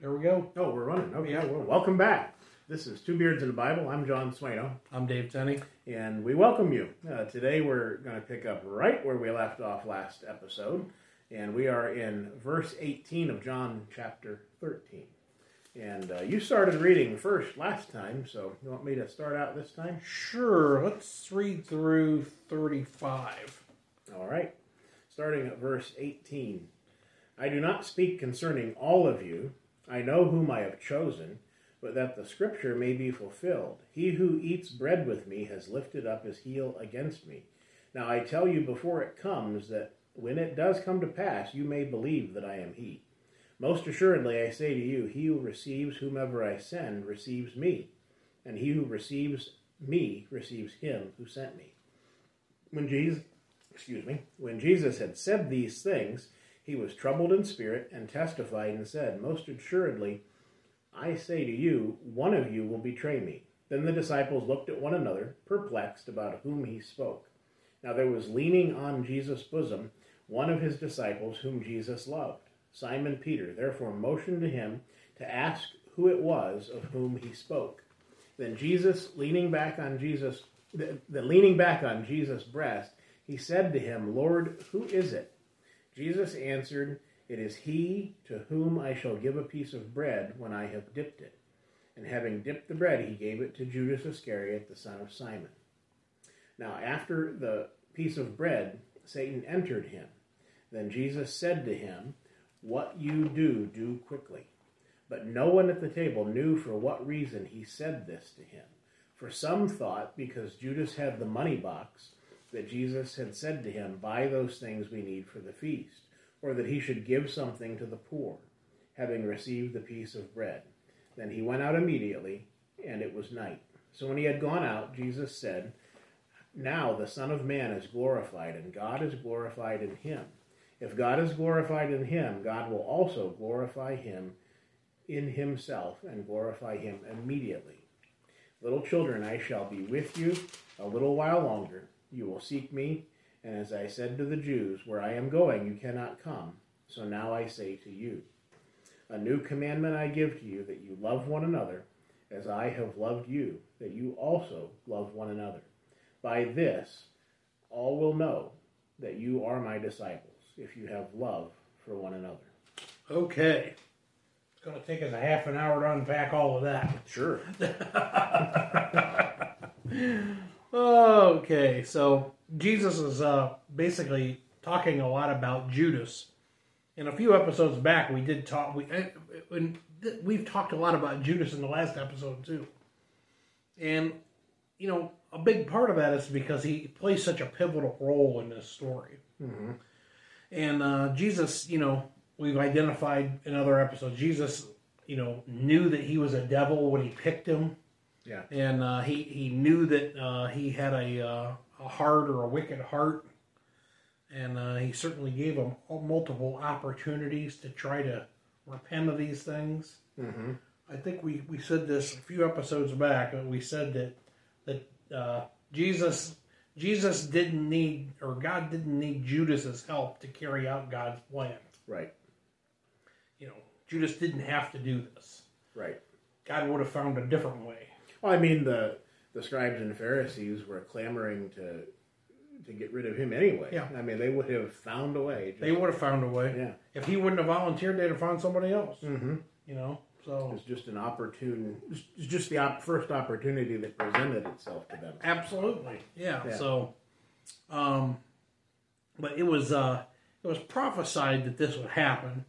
There we go. Oh, we're running. Oh, Yeah. well, welcome back. This is Two Beards in the Bible. I'm John Swano, I'm Dave Tenney. and we welcome you. Uh, today we're going to pick up right where we left off last episode, and we are in verse 18 of John chapter 13. And uh, you started reading first last time, so you want me to start out this time? Sure, let's read through 35. All right. Starting at verse 18. I do not speak concerning all of you. I know whom I have chosen, but that the scripture may be fulfilled. He who eats bread with me has lifted up his heel against me. Now I tell you before it comes that when it does come to pass, you may believe that I am he. Most assuredly, I say to you, he who receives whomever I send receives me, and he who receives me receives him who sent me. When Jesus, excuse me, when Jesus had said these things, he was troubled in spirit and testified and said, Most assuredly, I say to you, one of you will betray me. Then the disciples looked at one another, perplexed about whom he spoke. Now there was leaning on Jesus' bosom one of his disciples whom Jesus loved. Simon Peter therefore motioned to him to ask who it was of whom he spoke. Then Jesus, leaning back on Jesus, the, the leaning back on Jesus' breast, he said to him, Lord, who is it? Jesus answered, It is he to whom I shall give a piece of bread when I have dipped it. And having dipped the bread, he gave it to Judas Iscariot, the son of Simon. Now, after the piece of bread, Satan entered him. Then Jesus said to him, What you do, do quickly. But no one at the table knew for what reason he said this to him. For some thought, because Judas had the money box, that Jesus had said to him, Buy those things we need for the feast, or that he should give something to the poor, having received the piece of bread. Then he went out immediately, and it was night. So when he had gone out, Jesus said, Now the Son of Man is glorified, and God is glorified in him. If God is glorified in him, God will also glorify him in himself and glorify him immediately. Little children, I shall be with you a little while longer. You will seek me, and as I said to the Jews, Where I am going, you cannot come. So now I say to you, A new commandment I give to you, that you love one another, as I have loved you, that you also love one another. By this, all will know that you are my disciples, if you have love for one another. Okay. It's going to take us a half an hour to unpack all of that. Sure. Okay, so Jesus is uh, basically talking a lot about Judas. In a few episodes back, we did talk. We when th- we've talked a lot about Judas in the last episode too, and you know a big part of that is because he plays such a pivotal role in this story. And uh, Jesus, you know, we've identified in other episodes. Jesus, you know, knew that he was a devil when he picked him Yeah. and uh, he he knew that uh, he had a uh, a hard or a wicked heart, and uh, he certainly gave him multiple opportunities to try to repent of these things. Mm-hmm. I think we, we said this a few episodes back. but We said that that uh, Jesus Jesus didn't need or God didn't need Judas's help to carry out God's plan. Right. You know, Judas didn't have to do this. Right. God would have found a different way. Well, I mean, the the scribes and Pharisees were clamoring to to get rid of him anyway. Yeah. I mean, they would have found a way. They would have found a way. yeah. If he wouldn't have volunteered, they'd have found somebody else. Mm-hmm. You know, so It's just an opportune. It's just the op- first opportunity that presented itself to them. absolutely, yeah. Yeah. So, um, but it was uh, it was prophesied that this would happen,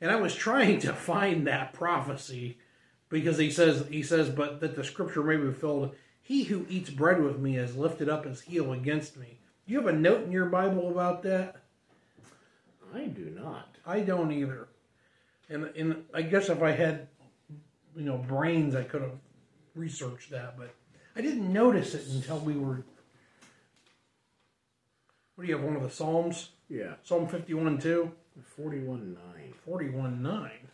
and I was trying to find that prophecy because he says he says, but that the scripture may be fulfilled. He who eats bread with me has lifted up his heel against me. Do you have a note in your Bible about that? I do not. I don't either. And and I guess if I had, you know, brains, I could have researched that, but I didn't notice it until we were. What do you have? One of the Psalms, Yeah. Psalm fifty-one two, Forty-one nine. forty-one nine.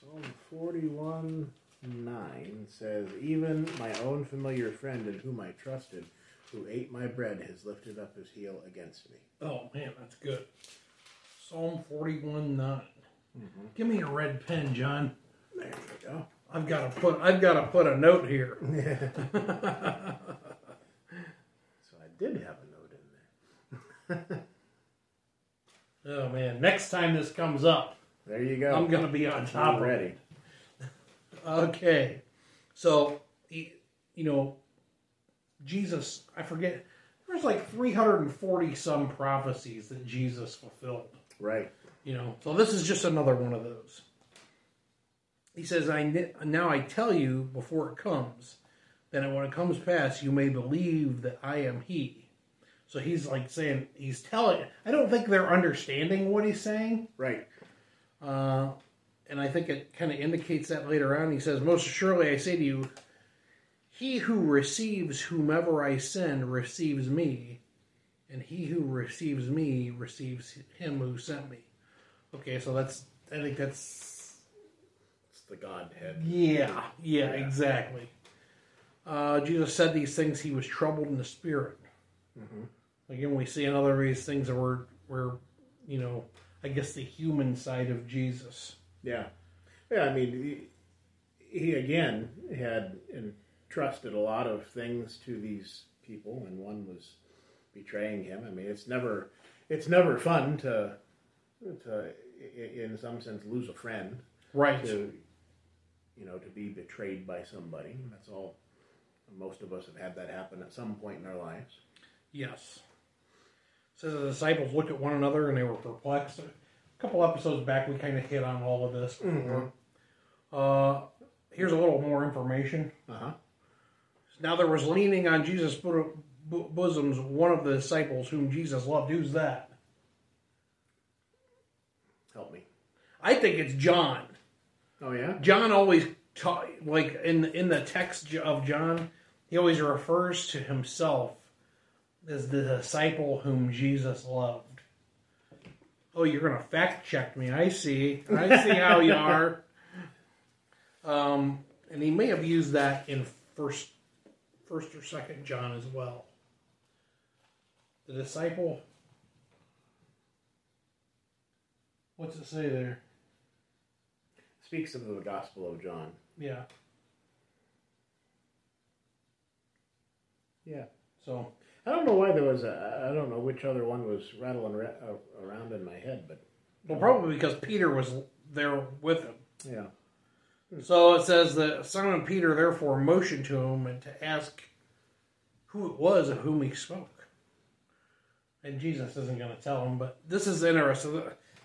Psalm forty-one nine says, "Even my own familiar friend in whom I trusted, who ate my bread has lifted up his heel against me. Oh man, that's good. Psalm forty-one nine. Mm-hmm. Give me a red pen, John. There you go. I've got to put. I've got to put a note here. So I did have a note in there. Next time this comes up, There you go. I'm gonna be on top I'm ready. Okay, so you know, Jesus. I forget. There's like 340 some prophecies that Jesus fulfilled. Right. You know, so this is just another one of those. He says, "I now I tell you before it comes, that when it comes past, you may believe that I am He." So he's like saying he's telling. I don't think they're understanding what he's saying, Right. uh, and I think it kind of indicates that later on. He says, "Most surely I say to you, he who receives whomever I send receives me, and he who receives me receives him who sent me." Okay, so that's I think that's It's the Godhead. yeah, yeah, exactly. Uh, Jesus said these things. He was troubled in the spirit. Again, we see another of these things that were were, you know, I guess the human side of Jesus. Yeah. Yeah, I mean, he, he again had entrusted a lot of things to these people, and one was betraying him. I mean, it's never it's never fun to to in some sense lose a friend Right. to you know to be betrayed by somebody. That's all. Most of us have had that happen at some point in our lives. Yes. Says the disciples looked at one another and they were perplexed. A couple episodes back, we kind of hit on all of this before. Uh, here's a little more information. Uh huh. Now there was leaning on Jesus' bo- bo- bosoms one of the disciples whom Jesus loved. Who's that? Help me. I think it's John. Oh yeah. John always ta- like in in the text of John, he always refers to himself as the disciple whom Jesus loved. Oh, you're gonna fact check me. I see. I see how you are. Um, and he may have used that in first, first or second John as well. The disciple. What's it say there? Speaks of the Gospel of John. Yeah. Yeah. So I don't know why there was a. I don't know which other one was rattling ra- uh, around in my head, but Well, probably because Peter was there with him. yeah. So it says that Simon Peter therefore motioned to him and to ask who it was of whom he spoke. And Jesus isn't going to tell him, but this is interesting.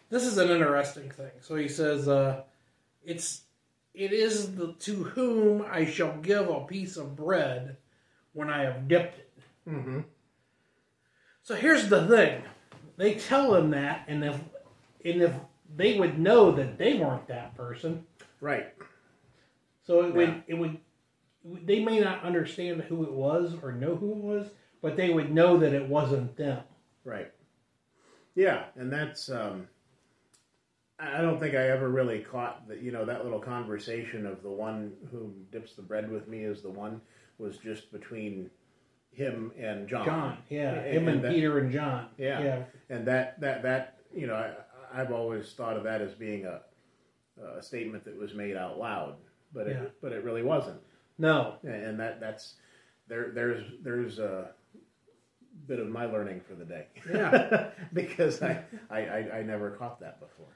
This is an interesting thing. So he says, uh, "It's it is the to whom I shall give a piece of bread when I have dipped it." Mm-hmm. So here's the thing: they tell him that, and if and if they would know that they weren't that person, Right. so it would it would they may not understand who it was or know who it was, but they would know that it wasn't them. Right. Yeah, and that's. Um, I I don't think I ever really caught that. You know, that little conversation of the one who dips the bread with me is the one was just between him and John. John, yeah, And- him and, and that- Peter and John, Yeah. yeah, and that that that you know I, I've always thought of that as being a a statement that was made out loud, but it Yeah. but it really wasn't, no, and that that's there there's there's a bit of my learning for the day, Yeah. because I, I I I never caught that before.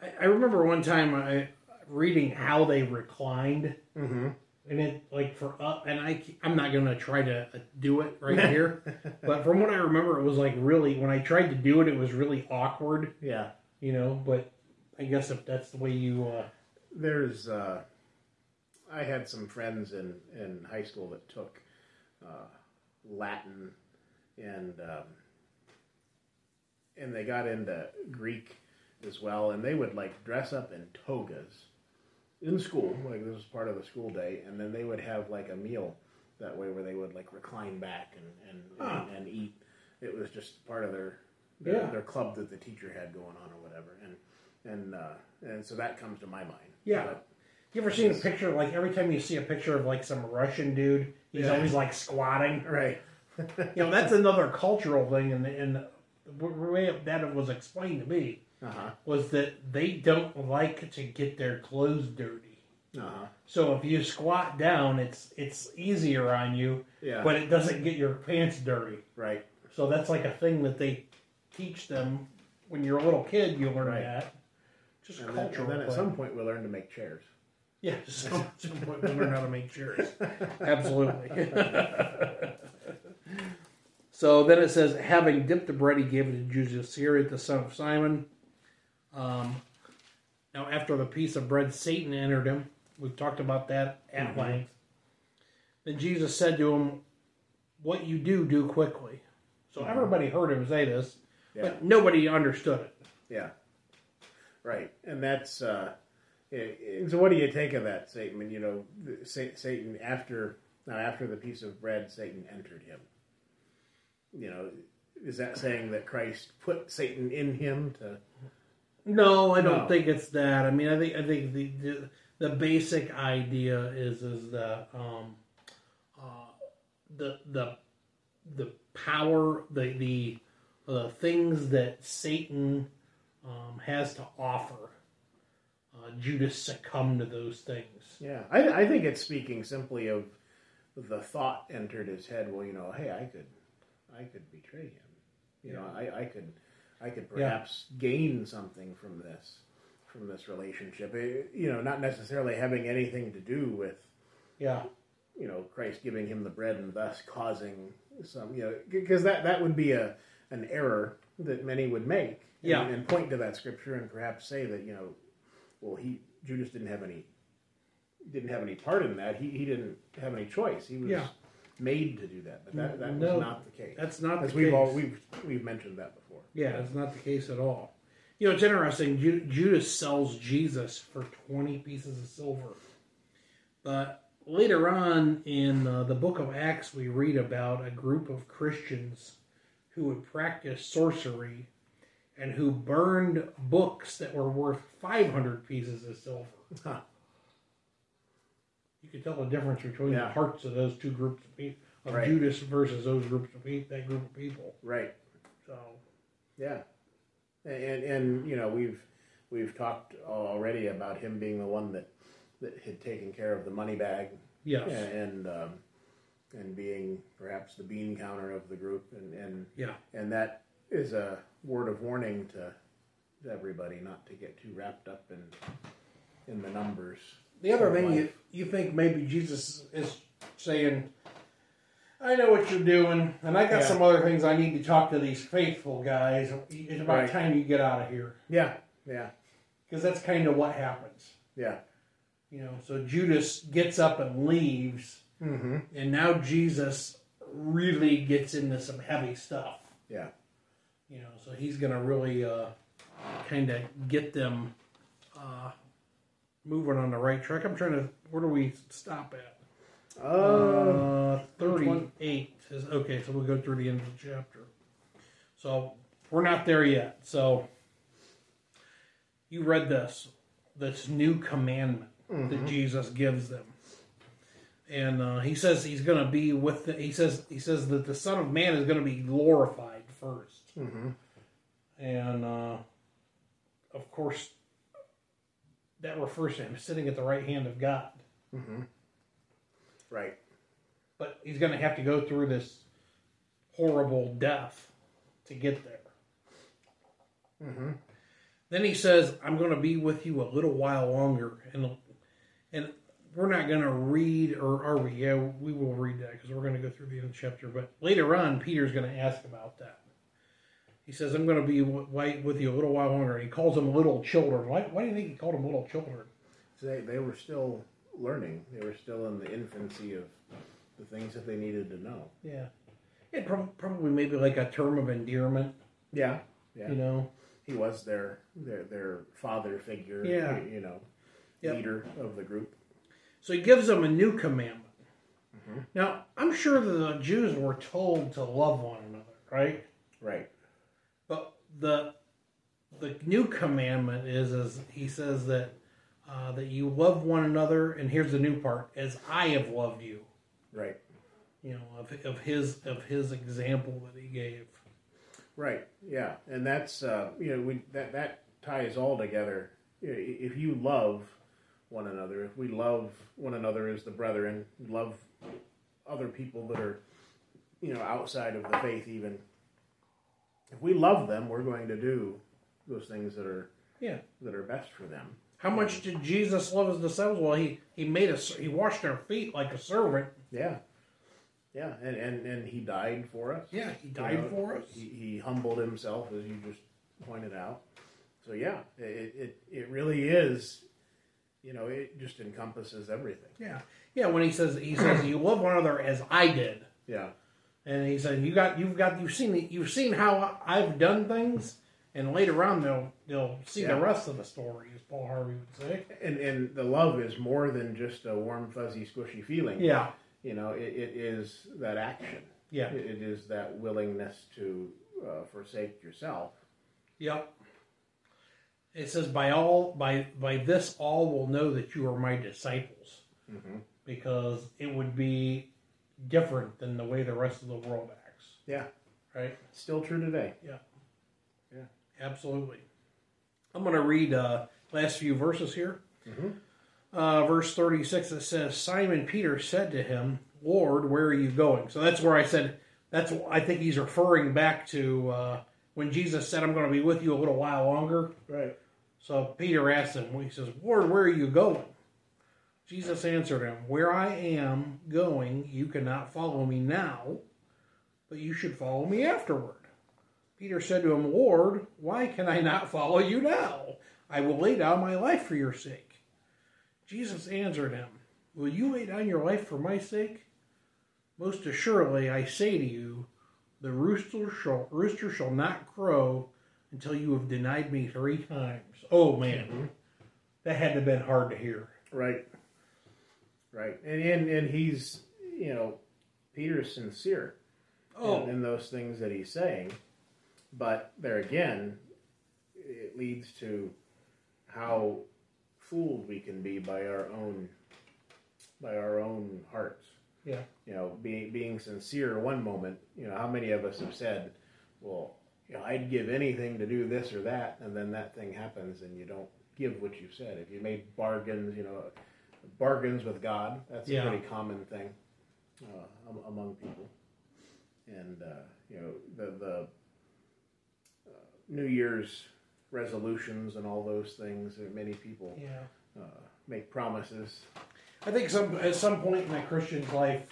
I, I remember one time I reading how they reclined, Mm-hmm. And it like for up, and I I'm not gonna try to uh, do it right here, but from what I remember, it was like really when I tried to do it, it was really awkward, Yeah, you know. But I guess if that's the way you, uh, there's uh, I had some friends in in high school that took uh, Latin and um, and they got into Greek as well, and they would like dress up in togas in school, like this was part of the school day, and then they would have like a meal that way where they would like recline back and and, Huh. and, and eat. It was just part of their their, Yeah. their club that the teacher had going on or whatever, and and uh, and so that comes to my mind. Yeah. But- You ever seen a picture like every time you see a picture of like some Russian dude, he's Yeah. always like squatting. right. you know, that's another cultural thing, and and the way that it was explained to me Uh-huh. was that they don't like to get their clothes dirty. Uh-huh. So if you squat down, it's it's easier on you, Yeah. but it doesn't get your pants dirty. right. So that's like a thing that they teach them when you're a little kid. You learn Right. that. Just And then, cultural. and then at some point we'll learn to make chairs. Yeah, some, some point we learn how to make chairs. Absolutely. so then it says, having dipped the bread, he gave it to Judas Iscariot, the son of Simon. Um, now, after the piece of bread, Satan entered him. We've talked about that at Mhm. length. Then Jesus said to him, What you do, do quickly. So Mhm. everybody heard him say this, Yeah. but nobody understood it. Yeah. Right. And that's uh so what do you take of that statement? You know, Satan after now after the piece of bread Satan entered him. You know, is that saying that Christ put Satan in him to No, I don't No. think it's that. I mean, I think I think the the, the basic idea is is that um, uh, the the the power the the the things that Satan um, has to offer. Uh, Judas succumbed to those things. Yeah, I, I think it's speaking simply of the thought entered his head. Well, you know, hey, I could, I could betray him. You know, I, I could, I could Yeah. perhaps gain something from this, from this relationship. Eh, you know, not necessarily having anything to do with, Yeah, you know, Christ giving him the bread and thus causing some, you know, because that that would be a an error that many would make. And, Yeah. and point to that scripture and perhaps say that you know, well, he Judas didn't have any didn't have any part in that. He he didn't have any choice. He was Yeah. Made to do that, but that that No, was not the case. that's not As the we've case. all we've we've mentioned that before. Yeah, it's not the case at all. You know, it's interesting. Ju- Judas sells Jesus for 20 pieces of silver. But later on in uh, the book of Acts, we read about a group of Christians who would practice sorcery and who burned books that were worth 500 pieces of silver. Huh. You can tell the difference between the Yeah. hearts of those two groups of people, of Right. Judas versus those groups of people, that group of people. Right. So, Yeah. And and you know we've we've talked already about him being the one that that had taken care of the money bag yes. and um, and being perhaps the bean counter of the group, and and Yeah. and that is a word of warning to to everybody not to get too wrapped up in in the numbers. The other thing you, you think maybe Jesus is saying, I know what you're doing, and I got Yeah. some other things I need to talk to these faithful guys. It's about Right. time you get out of here. Yeah, yeah, Because that's kind of what happens. yeah. You know, so Judas gets up and leaves, Mm-hmm. and now Jesus really gets into some heavy stuff. Yeah, You know, so he's going to really uh, kind of get them uh, moving on the right track. I'm trying to, where do we stop at? uh, Uh, 38 is okay, so we'll go through the end of the chapter. So we're not there yet. So you read this, this new commandment that Jesus gives them. And uh, he says he's going to be with the, he says he says that the Son of Man is going to be glorified 1st mhm. and uh, of course that refers to him sitting at the right hand of God. right. but he's going to have to go through this horrible death to get there. Mhm. Then he says, "I'm going to be with you a little while longer," and and we're not going to read, or are we? Yeah, we will read that because we're going to go through the end of the chapter. But later on, Peter's going to ask about that. He says, "I'm going to be with you a little while longer." He calls them little children. Why? Why do you think he called them little children? So they they were still learning. They were still in the infancy of the things that they needed to know. Yeah, it prob- probably maybe like a term of endearment. Yeah, yeah. You know. he was their their their father figure. Yeah. you know, Yep. leader of the group. So he gives them a new commandment. Mm-hmm. Now, I'm sure that the Jews were told to love one another, right? Right. The the new commandment is, is he says that uh, that you love one another, and here's the new part: as I have loved you. Right. you know, of, of his of his example that he gave. Right. Yeah, and that's uh, you know we that that ties all together. If you love one another, if we love one another as the brethren, love other people that are you know outside of the faith, even if we love them, we're going to do those things that are Yeah. that are best for them. How much did Jesus love his disciples? Well, he he made us he washed their feet like a servant. Yeah. Yeah, and, and, and he died for us. Yeah, he You died know, for us. He, he humbled himself, as you just pointed out. So yeah, it, it it really is. You know, it just encompasses everything. Yeah, yeah. When he says he says you love one another as I did, Yeah, and he said you got you've got you've seen you've seen how I've done things, and later on they'll they'll see Yeah. the rest of the story, as Paul Harvey would say. and and the love is more than just a warm, fuzzy, squishy feeling. Yeah, You know, it, it is that action. yeah, It, it is that willingness to uh, forsake yourself. yep. It says by all by by this all will know that you are my disciples, Mm-hmm. because it would be different than the way the rest of the world acts, Yeah, right? still true today. Yeah. Yeah. Absolutely. I'm going to read uh, last few verses here. Mhm. Uh, verse 36 it says, Simon Peter said to him, Lord, where are you going? So that's where I said, that's I think he's referring back to uh, when Jesus said, I'm going to be with you a little while longer. Right. So Peter asked him, he says, Lord, where are you going? Jesus answered him, Where I am going, you cannot follow me now, but you should follow me afterward. Peter said to him, Lord, why can I not follow you now? I will lay down my life for your sake. Jesus answered him, Will you lay down your life for my sake? Most assuredly, I say to you, the rooster shall, rooster shall not crow until you have denied me three times. Oh man, mm-hmm. that had to have been hard to hear. Right. Right. And and, and he's you know, Peter's sincere Oh, in, in those things that he's saying. But there again, it leads to how fooled we can be by our own by our own hearts. yeah, You know, being being sincere one moment, you know, how many of us have said, Well, you know, I'd give anything to do this or that and then that thing happens and you don't give what you've said. If you made bargains, you know, bargains with God, that's Yeah. a pretty common thing uh, among people. And uh, you know, the the uh, New Year's resolutions and all those things. Many people yeah. uh, make promises. I think some at some point in a Christian's life,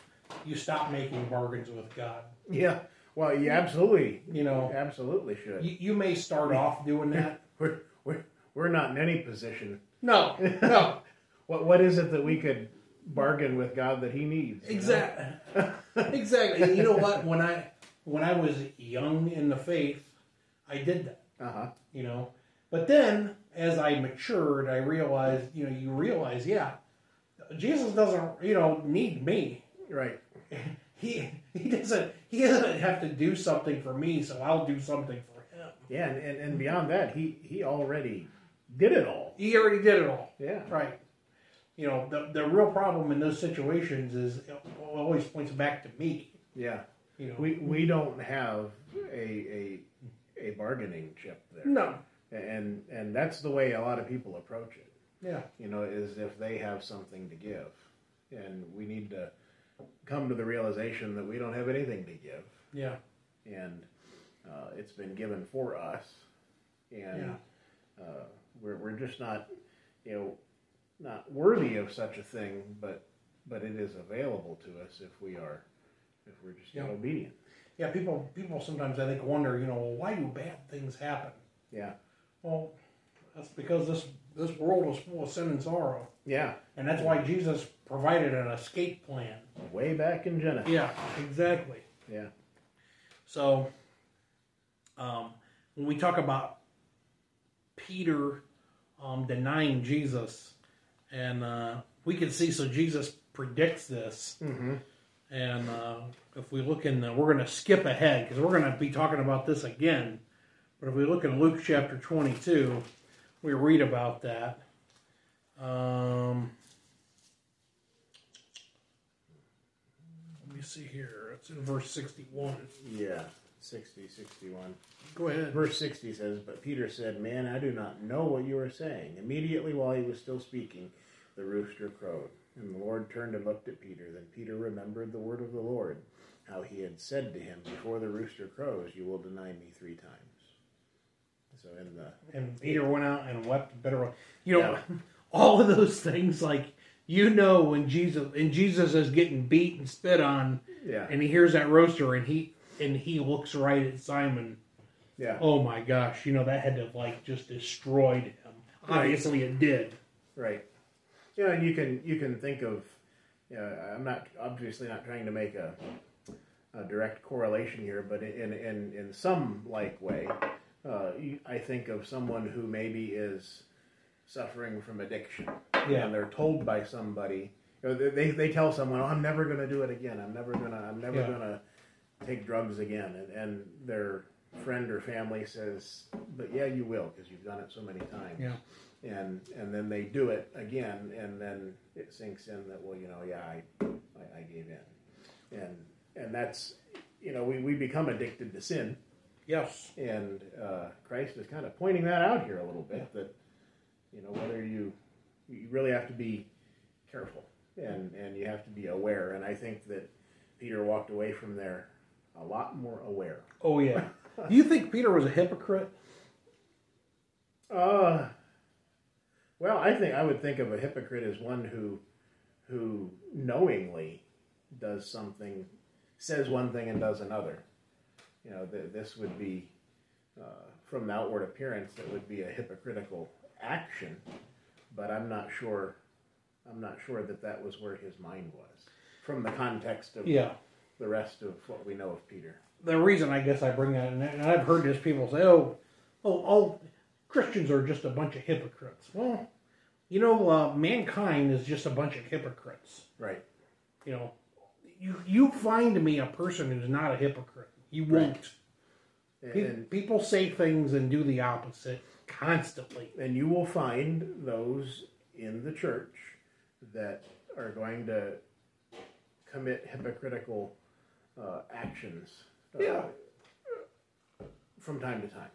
you stop making bargains with God. Yeah. Well, you absolutely, You know, absolutely should. you, you may start off doing that. We're, we're, we're not in any position. No, no, What what is it that we could bargain with God that He needs? know? exactly, exactly. And you know what? When I when I was young in the faith, I did that. Uh-huh. You know, but then as I matured, I realized, you know, you realize, yeah, Jesus doesn't, you know, need me. Right. He he doesn't he doesn't have to do something for me, so I'll do something for him. Yeah, and, and, and beyond that, He He already did it all. He already did it all. Yeah. Right. You know, the the real problem in those situations is it always points back to me. Yeah. You know, We we don't have a a a bargaining chip there. no, And and that's the way a lot of people approach it. yeah, You know, is if they have something to give. And we need to come to the realization that we don't have anything to give. yeah, and uh, it's been given for us, and uh, we're we're just not, you know, not worthy of such a thing, but but it is available to us if we are, if we're just Yeah. obedient. yeah. People people sometimes I think wonder, you know, well, why do bad things happen? Yeah, Well, that's because this this world is full of sin and sorrow, yeah. and that's why Jesus provided an escape plan. Way back in Genesis. Yeah, exactly. Yeah, So, um, when we talk about Peter um, denying Jesus, and uh, we can see, so Jesus predicts this. mm-hmm. And uh, if we look in, the, we're going to skip ahead because we're going to be talking about this again. But if we look in Luke chapter 22, we read about that. Um, let me see here. It's in verse 61. Yeah, 60, 61. Go ahead. Verse 60 says, But Peter said, Man, I do not know what you are saying. Immediately while he was still speaking, the rooster crowed. And the Lord turned and looked at Peter. Then Peter remembered the word of the Lord, how he had said to him, Before the rooster crows, you will deny me three times. So in the And Peter went out and wept bitterly. You know, all of those things, like, you know, when Jesus, and Jesus is getting beat and spit on, yeah and he hears that roaster and he, and he looks right at Simon. yeah Oh my gosh, you know, that had to, have like, just destroyed him. Obviously it did. Right. Yeah, and you can you can think of. You know, I'm not obviously not trying to make a, a direct correlation here, but in in in some like way, uh, I think of someone who maybe is suffering from addiction, Yeah. and they're told by somebody. You know, they- they tell someone, "Oh, I'm never going to do it again. I'm never gonna I'm never Yeah. gonna take drugs again," and, and their friend or family says, "But yeah, you will because you've done it so many times." Yeah. and and then they do it again, and then it sinks in that well, you know, yeah, I I, I gave in, and and that's you know we, we become addicted to sin, Yes. and uh, Christ is kind of pointing that out here a little bit that you know whether you you really have to be careful and and you have to be aware, and I think that Peter walked away from there a lot more aware. Oh, yeah. Do you think Peter was a hypocrite? Uh, well, I think I would think of a hypocrite as one who who knowingly does something, says one thing and does another. You know, th- this would be uh, from the outward appearance that would be a hypocritical action, but I'm not sure. I'm not sure that that was where his mind was from the context of Yeah. The rest of what we know of Peter. the reason I guess I bring that, in, and I've heard this people say, "Oh, oh, all Christians are just a bunch of hypocrites." Well, you know, uh, mankind is just a bunch of hypocrites. Right. You know, you you find me a person who's not a hypocrite. You won't. And, Pe- and people say things and do the opposite constantly. And you will find those in the church that are going to commit hypocritical uh, actions. uh, Yeah. From time to time.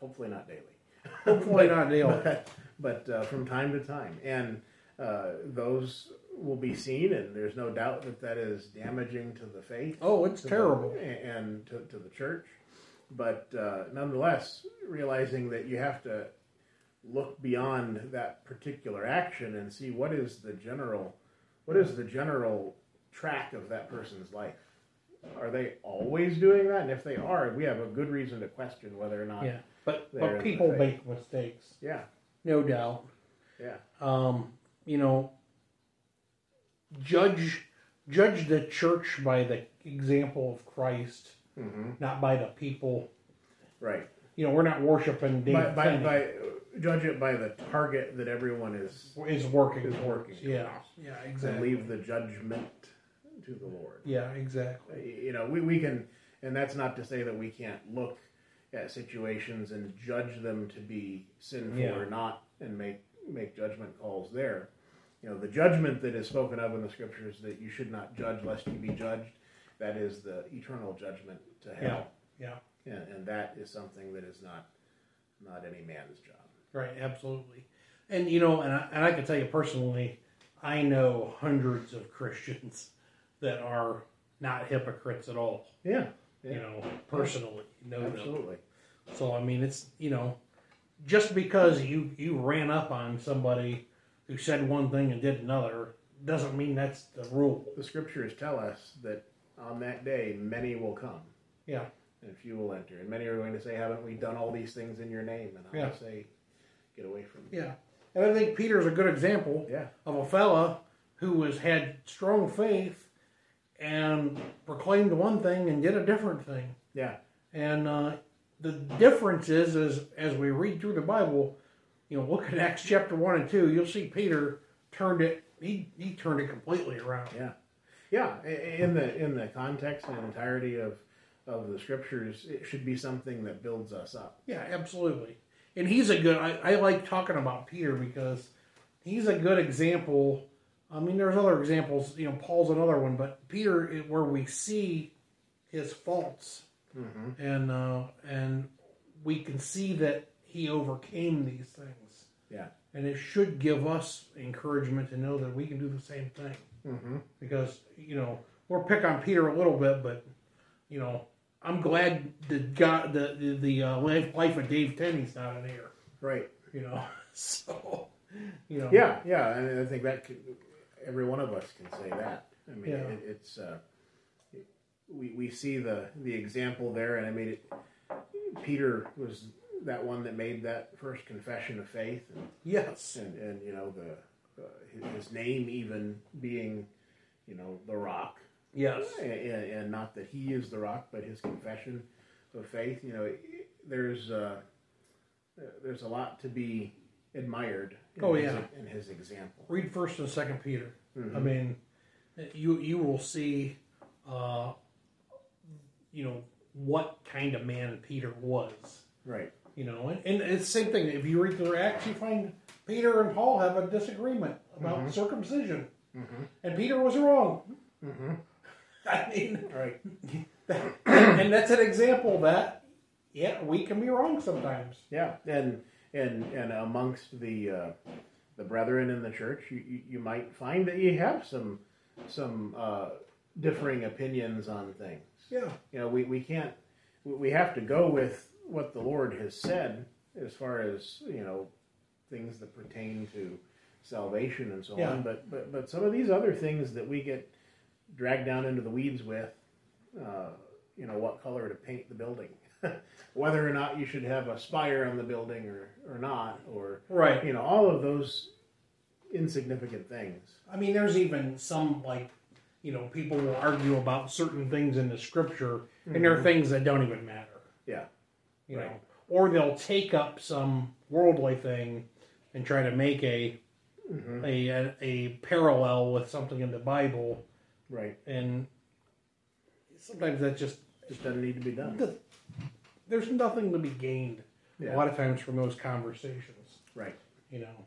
Hopefully not daily. Hopefully not daily. But, but uh, from time to time. And uh, those will be seen, and there's no doubt that that is damaging to the faith Oh, it's terrible. the, and to, to the church. But uh, nonetheless, realizing that you have to look beyond that particular action and see what is the general, what is the general track of that person's life. Are they always doing that? And if they are, we have a good reason to question whether or not. Yeah, but but people make mistakes, Yeah. no doubt. Yeah. um, you know, judge judge the church by the example of Christ, hmm not by the people. Right. You know, we're not worshiping By, by, by judge it by the target that everyone is is working. is towards. working Yeah, towards. yeah, and exactly. leave the judgment to the Lord. Yeah, exactly. Uh, you know, we, we can, and that's not to say that we can't look at situations and judge them to be sinful Yeah. or not and make, make judgment calls there. You know, the judgment that is spoken of in the scriptures that you should not judge lest you be judged, that is the eternal judgment to hell. Yeah, And, and that is something that is not, not any man's job. right, absolutely. And you know, and I, and I can tell you personally, I know hundreds of Christians that are not hypocrites at all. Yeah. Yeah. You know, personally, know them. Absolutely. So I mean, it's you know, just because you you ran up on somebody who said one thing and did another doesn't mean that's the rule. The scriptures tell us that on that day many will come. Yeah, and few will enter. And many are going to say, Haven't we done all these things in your name? And I'll Yeah. say, Get away from me. yeah. And I think Peter's a good example Yeah. of a fella who has had strong faith and proclaimed one thing and did a different thing. Yeah. And uh, the difference is, is as we read through the Bible, you know, look at Acts chapter one and two. You'll see Peter turned it. He he turned it completely around. Yeah. Yeah. In the in the context and entirety of of the scriptures, it should be something that builds us up. Yeah, absolutely. And he's a good. I, I like talking about Peter because he's a good example I mean, there's other examples. You know, Paul's another one, but Peter, it- where we see his faults, Mm-hmm. and uh, and we can see that he overcame these things, Yeah. and it should give us encouragement to know that we can do the same thing. Mm-hmm. Because you know, we'll pick on Peter a little bit, but you know, I'm glad the God, the the, the uh, life, life of Dave Tenney's not in here. Right. You know, so you know, Yeah, yeah. Mean, I think that could, every one of us can say that. I mean, Yeah. it, it's uh, we we see the the example there, and I mean, it, Peter was that one that made that first confession of faith, and yes, and, and you know the uh, his, his name even being you know the rock, yes, and, and not that he is the rock, but his confession of faith. You know, there's uh, there's a lot to be admired. In Oh, his, yeah. in his example. read First and Second Peter. I mean, you you will see, uh, you know, what kind of man Peter was. Right. You know, and, and it's the same thing. If you read through Acts, you find Peter and Paul have a disagreement about Mhm. circumcision, Mm-hmm. and Peter was wrong. Mm-hmm. I mean, Right. and that's an example that yeah, we can be wrong sometimes. Yeah. And and and amongst the uh, the brethren in the church, you, you might find that you have some some uh, differing opinions on things. Yeah, You know, we, we can't we we have to go with what the Lord has said as far as you know things that pertain to salvation and so Yeah. on. But but but some of these other things that we get dragged down into the weeds with, uh, you know, what color to paint the building, whether or not you should have a spire on the building or or not, or right. you know, all of those insignificant things. I mean, there's even some like, you know, people will argue about certain things in the scripture, and there are things that don't even matter. Yeah. You know, or they'll take up some worldly thing and try to make a Mm-hmm. a, a a parallel with something in the Bible, Right. and sometimes that just Just doesn't need to be done. There's nothing to be gained Yeah. a lot of times from those conversations. Right. You know,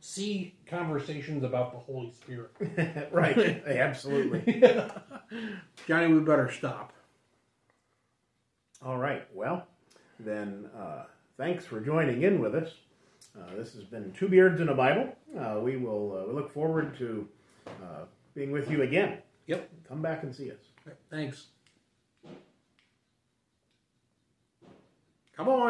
see conversations about the Holy Spirit. right. Absolutely. Johnny, we better stop. All right. Well, then, uh, thanks for joining in with us. Uh, this has been Two Beards in a Bible. Uh, we will uh, we look forward to uh, being with you again. Yep. Come back and see us. Thanks. Come on.